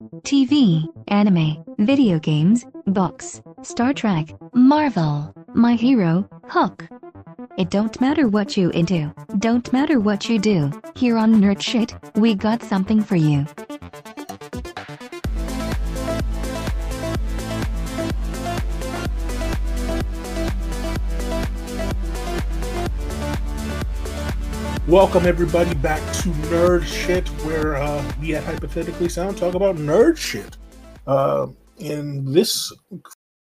TV, anime, video games, books, Star Trek, Marvel, My Hero, Hook. It don't matter what you into, don't matter what you do, here on Nerd Shit, we got something for you. Welcome everybody back to Nerd Shit, where uh, we at Hypothetically Sound talk about nerd shit. Uh, in this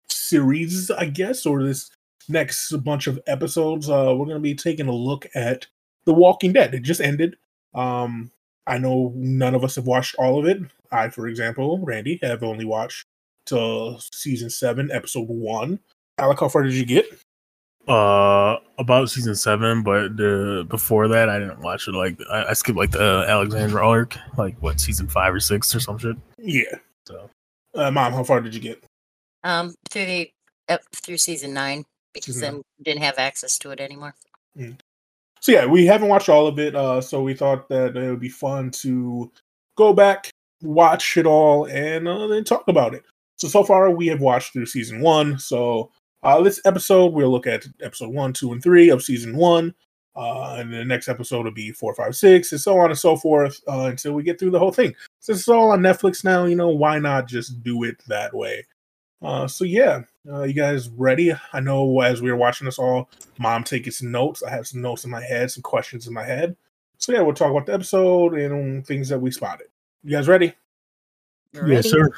series, I guess, or this next bunch of episodes, uh, we're going to be taking a look at The Walking Dead. It just ended. Um, I know none of us have watched all of it. I, for example, Randy, have only watched till season seven, episode one. Alec, how far did you get? Uh about season seven, but the before that I didn't watch it. Like I, I skipped like the Alexandria arc, like what season five or six or some shit. Yeah. So Uh, Mom, how far did you get? Um, through the up through season nine because Season then didn't have access to it anymore. So yeah, we haven't watched all of it. Uh, so we thought that it would be fun to go back, watch it all, and uh, then talk about it. So so far we have watched through season one. So uh, this episode we'll look at episode one, two, and three of season one. Uh, and the next episode will be four, five, six, and so on and so forth uh, until we get through the whole thing. Since it's all on Netflix now, you know why not just do it that way? Uh, so yeah, uh, you guys ready? I know as we were watching this all, mom taking some notes. I have some notes in my head, some questions in my head. So yeah, we'll talk about the episode and things that we spotted. You guys ready? You ready? yes, sir.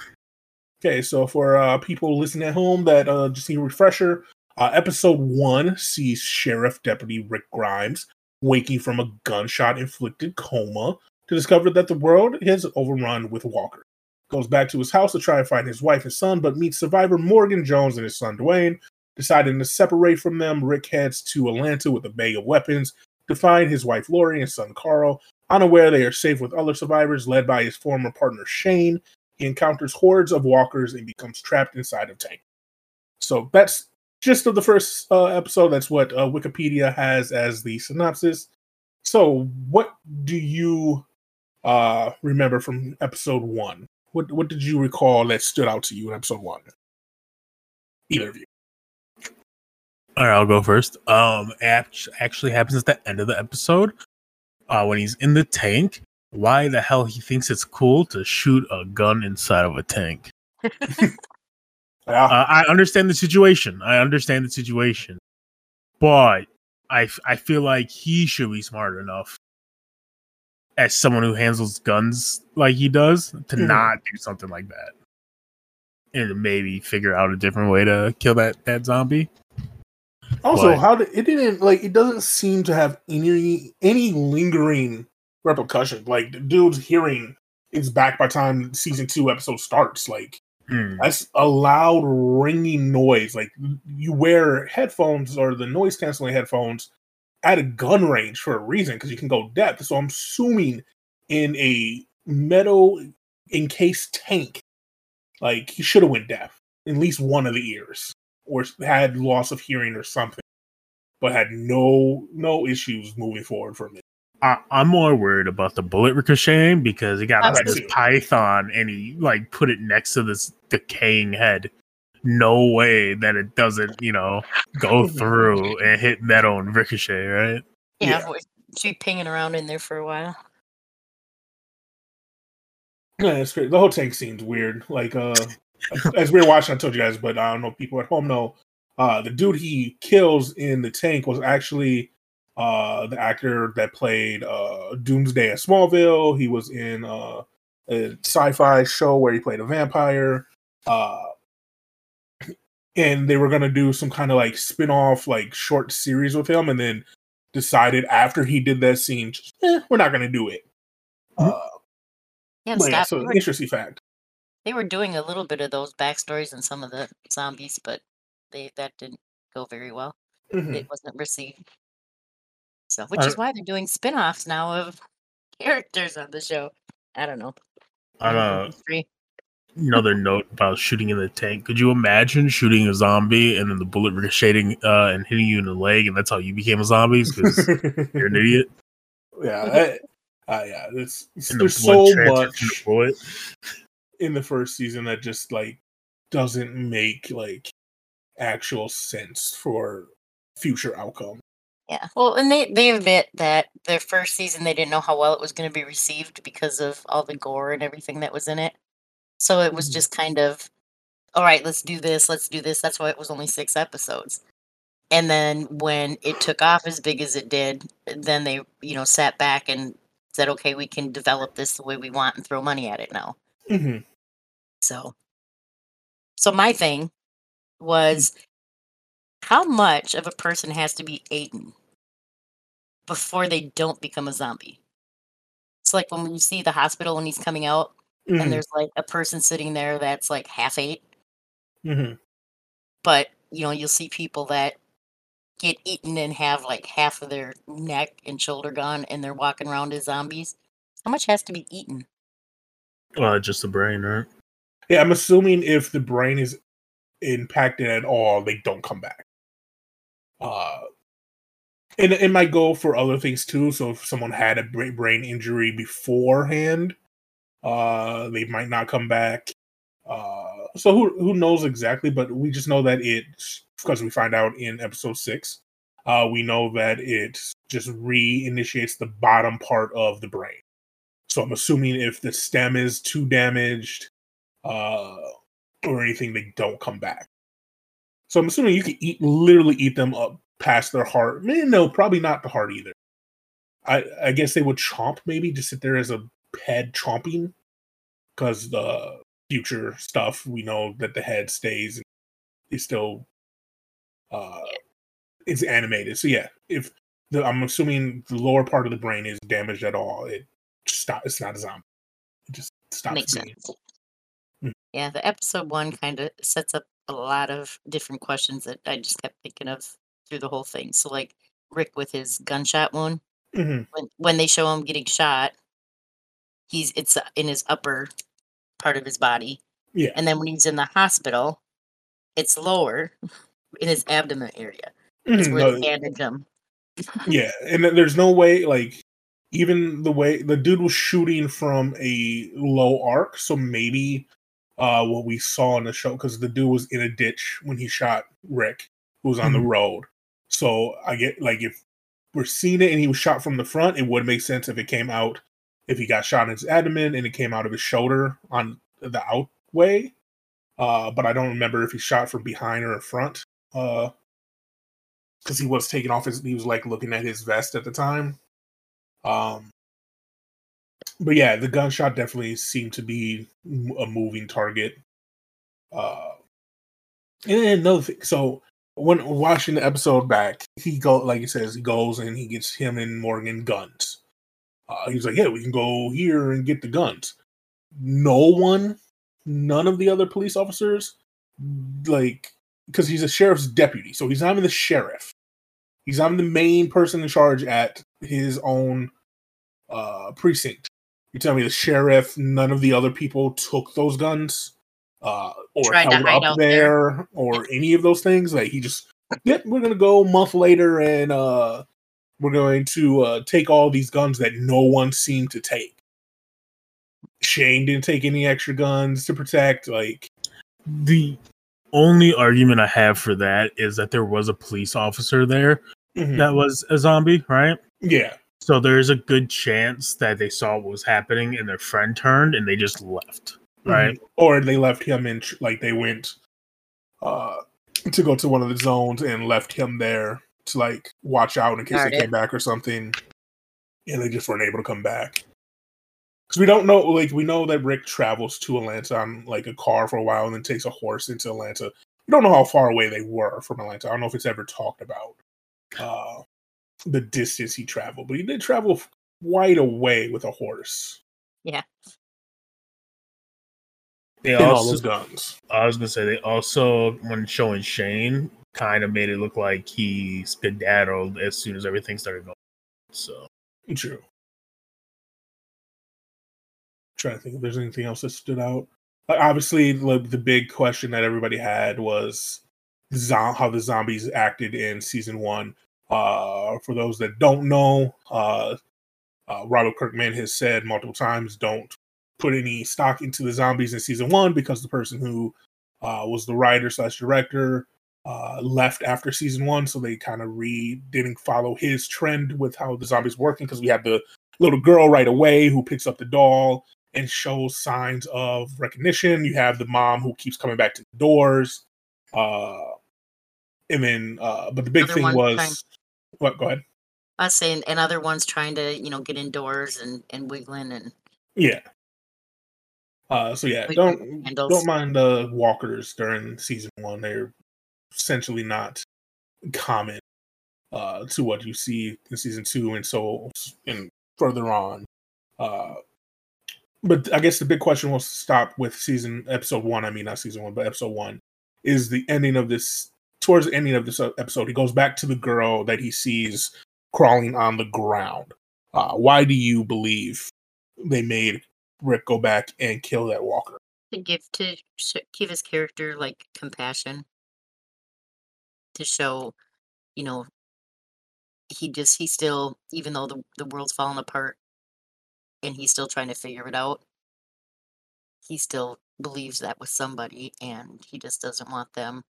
Okay, so for uh, people listening at home that uh, just need a refresher, uh, episode one sees Sheriff Deputy Rick Grimes waking from a gunshot inflicted coma to discover that the world is overrun with walkers. Goes back to his house to try and find his wife and son, but meets survivor Morgan Jones and his son Duane. Deciding to separate from them, Rick heads to Atlanta with a bag of weapons to find his wife Lori and son Carl. Unaware they are safe with other survivors, led by his former partner Shane, he encounters hordes of walkers and becomes trapped inside of tank. So that's just of the first uh, episode. That's what uh, Wikipedia has as the synopsis. So, what do you uh, remember from episode one? What What did you recall that stood out to you in episode one? Either of you. All right, I'll go first. Um, actually happens at the end of the episode, uh, when he's in the tank. Why the hell he thinks it's cool to shoot a gun inside of a tank? Yeah, Uh, I understand the situation. I understand the situation, but I, I feel like he should be smart enough as someone who handles guns like he does to Mhm. not do something like that, and maybe figure out a different way to kill that that zombie. Also, But- how did it didn't like it doesn't seem to have any any lingering repercussion. Like the dude's hearing is back by time season two episode starts. Like Hmm. that's a loud ringing noise. Like you wear headphones or the noise canceling headphones at a gun range for a reason because you can go depth. So I'm assuming in a metal encased tank, like he should have went deaf at least one of the ears or had loss of hearing or something, but had no no issues moving forward from it. I, I'm more worried about the bullet ricocheting because he got That's this python and he like put it next to this decaying head. No way that it doesn't, you know, go through and hit metal and ricochet, right? Yeah, Yeah. we should be pinging around in there for a while. Yeah, it's great. The whole tank scene's weird. Like uh as we were watching, I told you guys, but I don't know if people at home know. Uh the dude he kills in the tank was actually uh the actor that played uh Doomsday at Smallville. He was in uh a sci-fi show where he played a vampire. Uh and they were gonna do some kind of like spin-off like short series with him and then decided after he did that scene, just, eh, we're not gonna do it. Mhm. Uh Yeah, and yeah, so were, interesting fact. they were doing a little bit of those backstories in some of the zombies, but they that didn't go very well. Mhm. It wasn't received. So, which I- is why they're doing spin-offs now of characters on the show. I don't know. On Learn a, another note about shooting in the tank. Could you imagine shooting a zombie and then the bullet ricocheting uh, and hitting you in the leg, and that's how you became a zombie? Because you're an idiot. yeah, I- uh, yeah. It's, it's- the there's so much. the in the first season that just like doesn't make like actual sense for future outcome. Yeah. Well, and they they admit that their first season they didn't know how well it was going to be received because of all the gore and everything that was in it. So it was Mhm. just kind of, all right, let's do this, let's do this. That's why it was only six episodes. And then when it took off as big as it did, then they, you know, sat back and said, okay, we can develop this the way we want and throw money at it now. hmm So, so my thing was how much of a person has to be eaten before they don't become a zombie? It's like when you see the hospital when he's coming out hmm and there's like a person sitting there that's like half ate, hmm but you know, you'll see people that get eaten and have like half of their neck and shoulder gone and they're walking around as zombies. How much has to be eaten? Uh, just the brain, right? Yeah, I'm assuming if the brain is impacted at all, they don't come back. Uh, and it might go for other things too. So if someone had a brain injury beforehand, uh, they might not come back. Uh, so who who knows exactly? But we just know that it because we find out in episode six. Uh, we know that it just reinitiates the bottom part of the brain. So I'm assuming if the stem is too damaged, uh, or anything, they don't come back. So I'm assuming you can eat literally eat them up past their heart. Man, no, probably not the heart either. I I guess they would chomp maybe just sit there as a head chomping because the future stuff we know that the head stays and is still uh it's animated. So yeah, if the I'm assuming the lower part of the brain is damaged at all, it stop it's not a zombie. It just stops Makes being. sense. Mm. Yeah, the episode one kind of sets up a lot of different questions that I just kept thinking of through the whole thing. So, like Rick with his gunshot wound, Mhm. when when they show him getting shot, he's it's uh, in his upper part of his body, Yeah. and then when he's in the hospital, it's lower in his abdomen area. It's Mhm, where no, they bandage him. yeah, and then there's no way like even the way the dude was shooting from a low arc, so maybe uh what we saw in the show because the dude was in a ditch when he shot Rick, who was on the Mhm. road. So I get like if we're seeing it and he was shot from the front, it would make sense if it came out if he got shot in his abdomen and it came out of his shoulder on the out way. Uh, but I don't remember if he shot from behind or in front. Uh, because he was taking off his he was like looking at his vest at the time um but yeah the gunshot definitely seemed to be a moving target uh and then another thing so when watching the episode back he go like he says he goes and he gets him and morgan guns uh he's like yeah we can go here and get the guns no one none of the other police officers like because he's a sheriff's deputy, so he's not even the sheriff. He's not even the main person in charge at his own uh, precinct. You tell me the sheriff, none of the other people took those guns, uh, or Tried to held hide up out there. there, or any of those things. Like he just, yep, we're gonna go a month later, and uh, we're going to uh, take all these guns that no one seemed to take. Shane didn't take any extra guns to protect. Like, The only argument I have for that is that there was a police officer there mhm, that was a zombie, right? yeah, So there's a good chance that they saw what was happening and their friend turned and they just left, right? Mhm. Or they left him in, like they went uh to go to one of the zones and left him there to like watch out in case Guard they it. came back or something, and they just weren't able to come back. Because we don't know, like we know that Rick travels to Atlanta on like a car for a while and then takes a horse into Atlanta. We don't know how far away they were from Atlanta. I don't know if it's ever talked about uh the distance he traveled, but he did travel quite a way with a horse Yeah. They and all those guns. I was gonna say they also, when showing Shane, kind of made it look like he skedaddled as soon as everything started going. So True. trying to think if there's anything else that stood out. Like, obviously, the, the big question that everybody had was zo- how the zombies acted in season one. Uh, for those that don't know, uh, uh, Robert Kirkman has said multiple times, don't put any stock into the zombies in season one because the person who uh, was the writer slash director uh, left after season one, so they kind of re didn't follow his trend with how the zombies working because we have the little girl right away who picks up the doll and shows signs of recognition. You have the mom who keeps coming back to the doors. Uh, and then, uh, but the big Other thing was time. what? Go ahead. I was saying, and other ones trying to, you know, get indoors and and wiggling and Yeah. Uh, so yeah, don't handles. don't mind the walkers during season one. They're essentially not common uh, to what you see in season two and so and further on. Uh, but I guess the big question will stop with season episode one. I mean, not season one, but episode one is the ending of this. Towards the ending of this episode, he goes back to the girl that he sees crawling on the ground. Uh, why do you believe they made Rick go back and kill that walker? to give to sh- give his character like compassion to show you know he just he still even though the, the world's falling apart and he's still trying to figure it out he still believes that with somebody and he just doesn't want them he-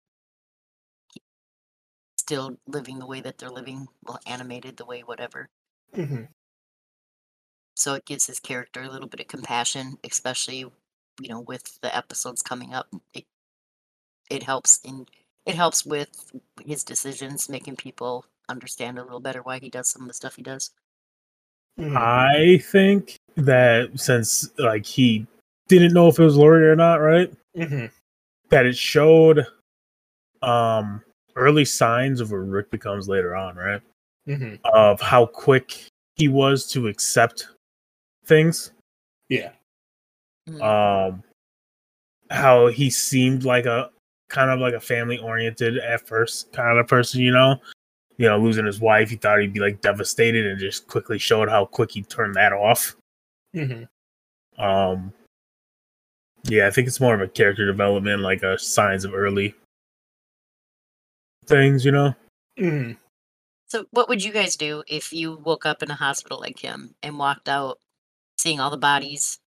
still living the way that they're living well animated the way whatever Mm-hmm. so it gives his character a little bit of compassion especially you know with the episodes coming up it it helps in it helps with his decisions making people understand a little better why he does some of the stuff he does Mm-hmm. I think that since like he didn't know if it was Lori or not, right? hmm That it showed um early signs of what Rick becomes later on, right? hmm Of how quick he was to accept things. Yeah. Mhm. Um how he seemed like a kind of like a family oriented at first kind of person, you know. You know, losing his wife, he thought he'd be like devastated and just quickly showed how quick he turned that off. hmm Um, yeah, I think it's more of a character development, like a signs of early things, you know. hmm so what would you guys do if you woke up in a hospital like him and walked out seeing all the bodies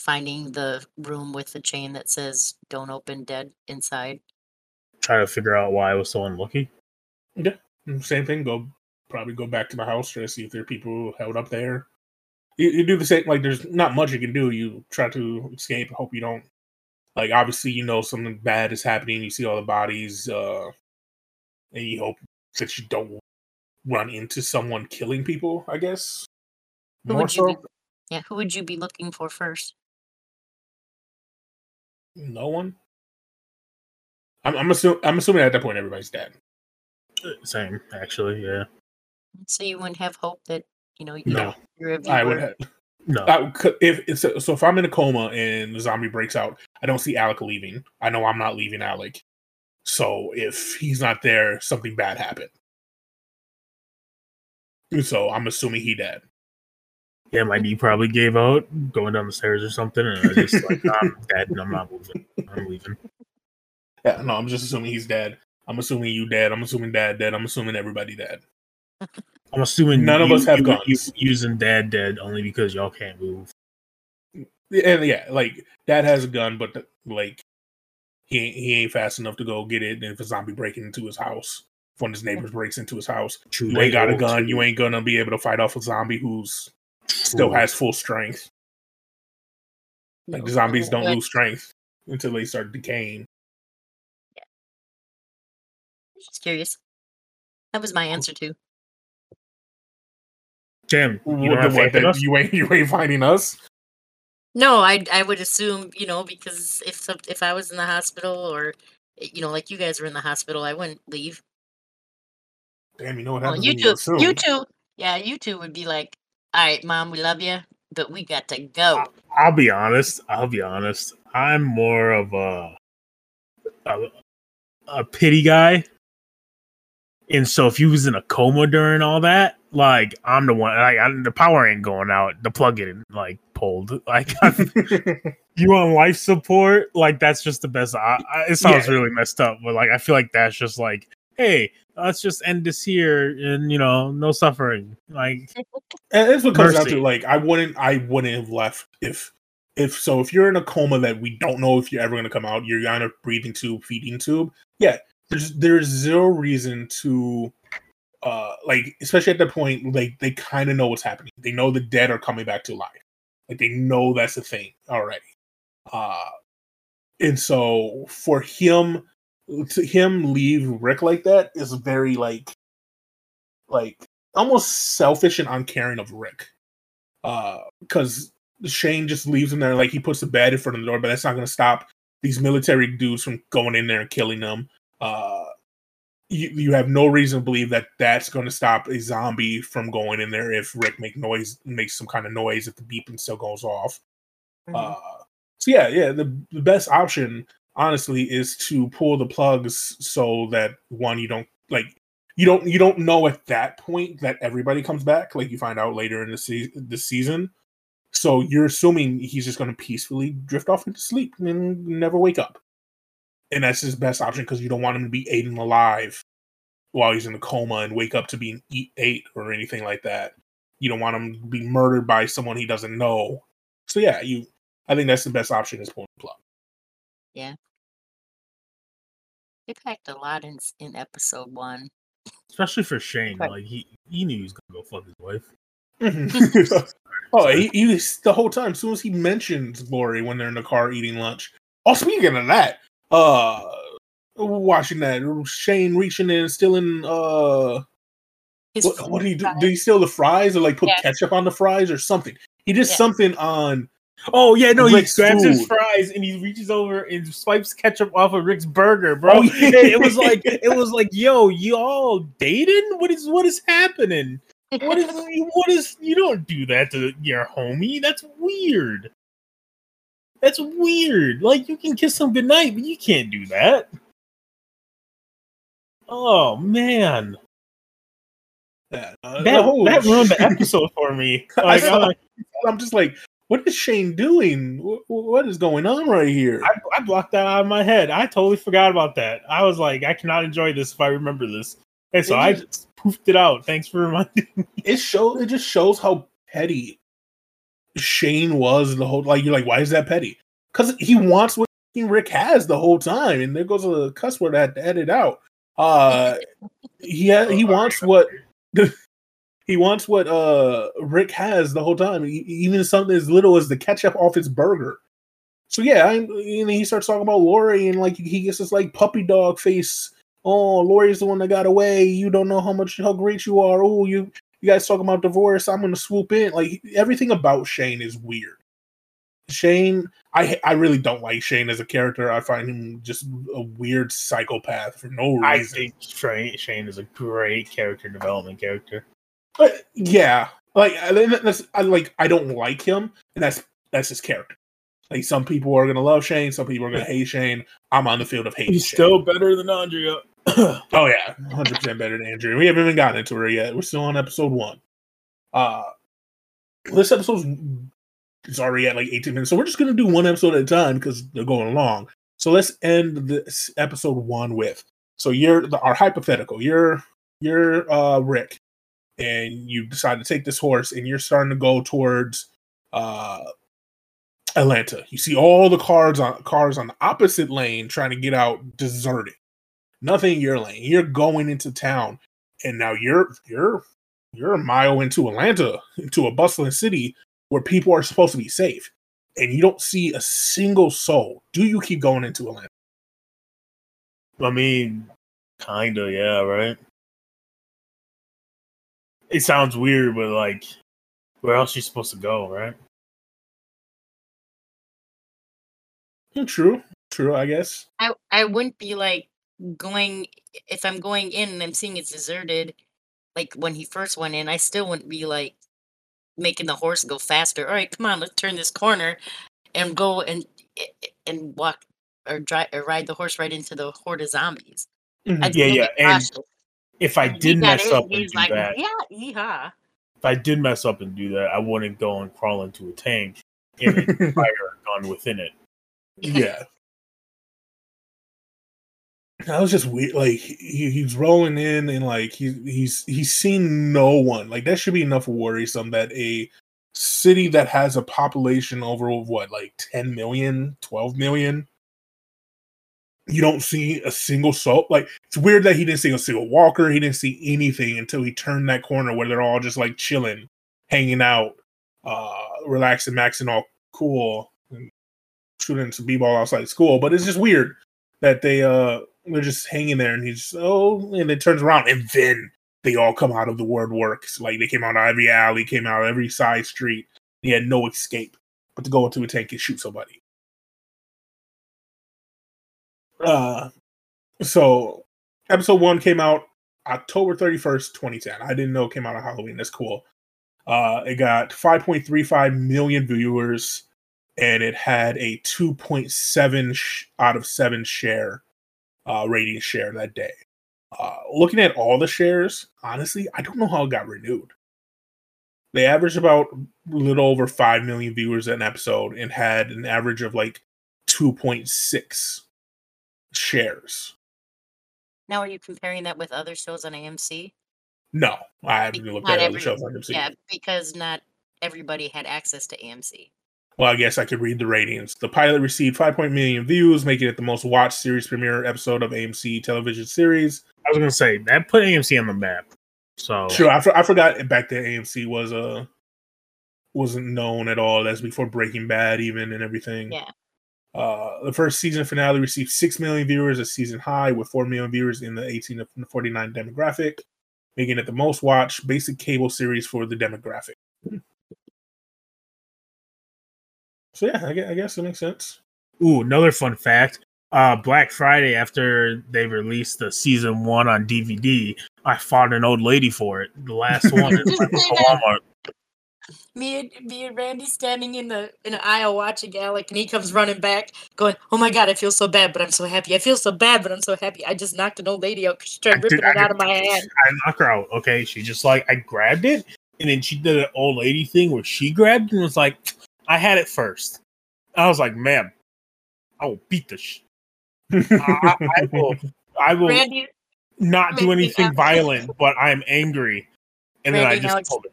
finding the room with the chain that says don't open dead inside Try to figure out why I was so unlucky. Yeah, same thing. Go probably go back to my house try to see if there are people held up there. You, you do the same. Like there's not much you can do. You try to escape. Hope you don't. Like obviously you know something bad is happening. You see all the bodies, uh, and you hope that you don't run into someone killing people. I guess. who More so, be, yeah who would you be looking for first no one. I'm I'm, assu- I'm assuming at that point everybody's dead. Uh, same, actually, yeah. so you wouldn't have hope that you know you No, you're a I would have. No, I could, if it's so if I'm in a coma and the zombie breaks out, I don't see Alec leaving. I know I'm not leaving Alec. So if he's not there, something bad happened. So I'm assuming he dead. yeah, my knee probably gave out going down the stairs or something, and I just like I'm dead and I'm not moving. I'm leaving. Yeah, no, I'm just assuming he's dead. I'm assuming you dead. I'm assuming dad dead. I'm assuming everybody dead. I'm assuming None of us have you- guns. you using dad dead only because y'all can't move. And yeah, like dad has a gun, but like he ain't, he ain't fast enough to go get it. And if a zombie breaking into his house, if one of his neighbors breaks into his house, True, you ain't got a gun. You ain't gonna be able to fight off a zombie who's still True. has full strength. Like the zombies don't lose strength until they start decaying. Yeah. just curious that was my answer too Jam, you What don't the- have what, faith in that us? you ain't you ain't fighting us. No, I I would assume you know because if some, if I was in the hospital or eh, you know like you guys were in the hospital, I wouldn't leave. Damn, you know what Well, happens you when you two, assume. you two, yeah, you two would be like, "All right, mom, we love you, but we got to go." I'll be honest. I'll be honest. I'm more of a a, a pity guy, and so if you was in a coma during all that, like I'm the one. Like I, the power ain't going out. The plug ain't like pulled. Like you on life support. Like that's just the best. I, I, it sounds Yeah. really messed up, but like I feel like that's just like, hey, let's just end this here, and you know, no suffering. Like And that's what it comes down Mercy. to. Like, I wouldn't, I wouldn't have left if if so, if you're in a coma that we don't know if you're ever going to come out, you're on a breathing tube, feeding tube. Yeah, there's there's zero reason to uh like especially at that point like they kind of know what's happening. They know the dead are coming back to life. Like they know that's a thing already. Uh and so for him to him leave rick like that is very like like almost selfish and uncaring of rick. Uh because shane just leaves him there like he puts the bed in front of the door but that's not going to stop these military dudes from going in there and killing them. Uh you, you have no reason to believe that that's going to stop a zombie from going in there if Rick make noise makes some kind of noise if the beeping still goes off. Mhm. Uh, so yeah, yeah, the, the best option honestly is to pull the plugs so that one you don't like you don't you don't know at that point that everybody comes back like you find out later in the se- the season. So you're assuming he's just going to peacefully drift off into sleep and never wake up and that's his best option because you don't want him to be eaten alive while he's in a coma and wake up to being eat ate or anything like that. You don't want him to be murdered by someone he doesn't know. So yeah, you. I think that's the best option is pulling the plug. Yeah, they packed a lot in in episode one. Especially for Shane, Right. like he he knew he was gonna go fuck his wife. Mm-hmm. oh, he, he was the whole time. As soon as he mentions Lori when they're in the car eating lunch. Oh, speaking of that, uh, watching that Shane reaching in, stealing uh His what, what did he do? fries. Did he steal the fries or like put Yes. ketchup on the fries or something? He did Yeah. something on. Oh yeah, no, he Rick's grabs his fries and he reaches over and swipes ketchup off of Rick's burger, bro. Oh, yeah. it, it was like it was like, yo, you all dating? What is what is happening? What is what is you don't do that to your homie? That's weird. That's weird. Like you can kiss them goodnight, but you can't do that. Oh man, that. Uh, that, oh, that ruined the episode for me. I Like, saw- I'm like, just like, what is Shane doing? Wh- wh- what is going on right here? I, I blocked that out of my head. I totally forgot about that. I was like, I cannot enjoy this if I remember this. And so It I just- just poofed it out. Thanks for reminding me. it show it just shows how petty Shane was the whole like you're like why is that petty? Because he wants what Rick has the whole time, and there goes a cuss word I had to edit out. Uh, he ha- he wants what he wants what uh Rick has the whole time, e- even something as little as the ketchup off his burger. So yeah, I, and he starts talking about Lori, and like he gets this like puppy dog face. Oh, Lori's the one that got away. You don't know how much how great you are. Oh, you you guys talking about divorce? I'm gonna swoop in. Like everything about Shane is weird. Shane, I I really don't like Shane as a character. I find him just a weird psychopath for no reason. I think Shane, Shane is a great character development character. But yeah, like that's, I like I don't like him, and that's that's his character. Like some people are gonna love Shane, some people are gonna hate Shane. I'm on the field of hate. He's still better than Andrea. Oh yeah, hundred percent better than Andrew. We haven't even gotten into her yet. We're still on episode one. Uh this episode's is already at like 18 minutes, so we're just gonna do one episode at a time because they're going along. So let's end this episode one with. So you're the, our hypothetical. You're you're uh Rick, and you decide to take this horse, and you're starting to go towards uh Atlanta. You see all the cars on cars on the opposite lane trying to get out deserted nothing in your lane. You're going into town, and now you're you're you're a mile into Atlanta, into a bustling city where people are supposed to be safe, and you don't see a single soul. Do you keep going into Atlanta? I mean, kinda, yeah, right. It sounds weird, but like, where else you supposed to go, right? Hmm, True, true. I guess. I I wouldn't be like going if I'm going in and I'm seeing it's deserted. Like when he first went in, I still wouldn't be like making the horse go faster. All right, come on, let's turn this corner and go and and walk or drive or ride the horse right into the horde of zombies. Mhm. Yeah, yeah, and. If I did mess in, up and do like, that, yeah, yeehaw. if I did mess up and do that, I wouldn't go and crawl into a tank and fire a gun within it. yeah. That was just weird. Like he, he's rolling in and like he's he's he's seen no one. Like that should be enough worrisome that a city that has a population over what like 10 million 12 million you don't see a single soul like it's weird that he didn't see a single walker he didn't see anything until he turned that corner where they're all just like chilling hanging out uh relaxing maxing all cool and shooting some b-ball outside school but it's just weird that they uh they're just hanging there and he's oh and it turns around and then they all come out of the word works. Like they came out of every alley, came out of every side street. He had no escape but to go into a tank and shoot somebody. Uh so episode one came out October 31st, 2010. I didn't know it came out on Halloween. That's cool. Uh it got 5.35 million viewers and it had a 2.7 sh- out of 7 share uh rating share that day. Uh, looking at all the shares, honestly, I don't know how it got renewed. They averaged about a little over 5 million viewers an episode and had an average of like 2.6 shares. Now, are you comparing that with other shows on AMC? No, I haven't looked at other shows on AMC. Yeah, because not everybody had access to AMC. Well, I guess I could read the ratings. The pilot received 5.0 million views, making it the most watched series premiere episode of AMC television series. I was gonna say that put AMC on the map. So Sure, I, for- I forgot back then AMC was uh wasn't known at all. That's before Breaking Bad even and everything. Yeah. Uh, the first season finale received six million viewers, a season high, with four million viewers in the 18 to 49 demographic, making it the most watched basic cable series for the demographic. So yeah, I guess, I guess it makes sense. Ooh, another fun fact. Uh, Black Friday, after they released the season one on DVD, I fought an old lady for it. The last one in Walmart. Me and me and Randy standing in the in the aisle watching Alec, and he comes running back, going, "Oh my god, I feel so bad, but I'm so happy. I feel so bad, but I'm so happy. I just knocked an old lady out because she tried did- ripping I it out did- of my hand." I knocked her out. Okay, she just like I grabbed it, and then she did an old lady thing where she grabbed and was like, "I had it first. I was like, "Ma'am, I will beat the sh- I, I will. I will Randy, not do anything violent, but I'm angry." And then I just Alex- told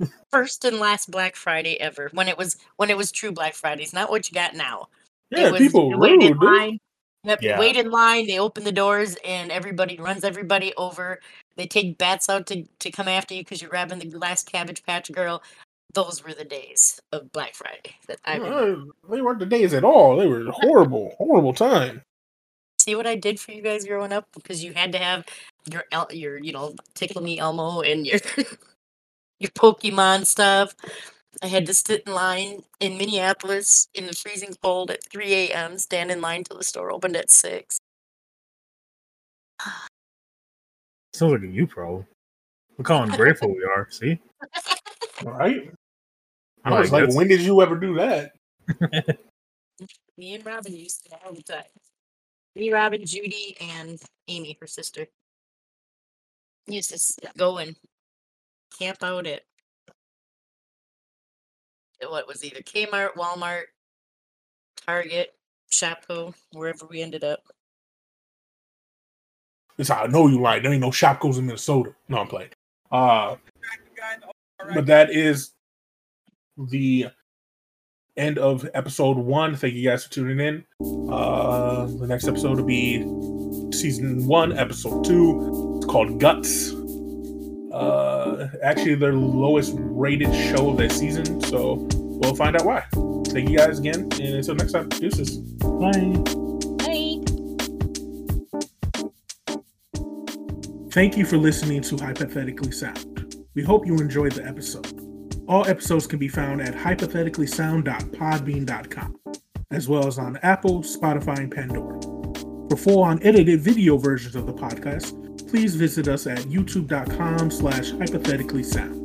her. first and last Black Friday ever. When it was when it was true Black Fridays, not what you got now. Yeah, was, people you wait in rude. dude. line. Yep, Yeah. wait in line. They open the doors, and everybody runs everybody over. They take bats out to, to come after you because you're grabbing the last Cabbage Patch girl. Those were the days of Black Friday that I remember. Uh, they weren't the days at all. They were horrible, horrible time. See what I did for you guys growing up because you had to have your El- your you know tickle me Elmo and your your Pokemon stuff. I had to sit in line in Minneapolis in the freezing cold at 3 a.m. Stand in line till the store opened at six. Sounds like a you pro. Look how ungrateful we are. See, All right. I was like, that's- when did you ever do that? Me and Robin used to do all the time. Me, Robin, Judy, and Amy, her sister, used to go and camp out at at what was either Kmart, Walmart, Target, Shopko, wherever we ended up. It's how I know you lied. There ain't no Shopkos in Minnesota. No, I'm playing. Uh, but that is the end of episode one. Thank you guys for tuning in. Uh, the next episode will be season one, episode two. It's called Guts. Uh, actually, their lowest rated show of that season. So we'll find out why. Thank you guys again, and until next time, deuces. bye. Hey. Thank you for listening to Hypothetically Sound. We hope you enjoyed the episode. All episodes can be found at hypotheticallysound.podbean.com, as well as on Apple, Spotify, and Pandora. For full unedited video versions of the podcast, please visit us at youtube.com slash hypothetically sound.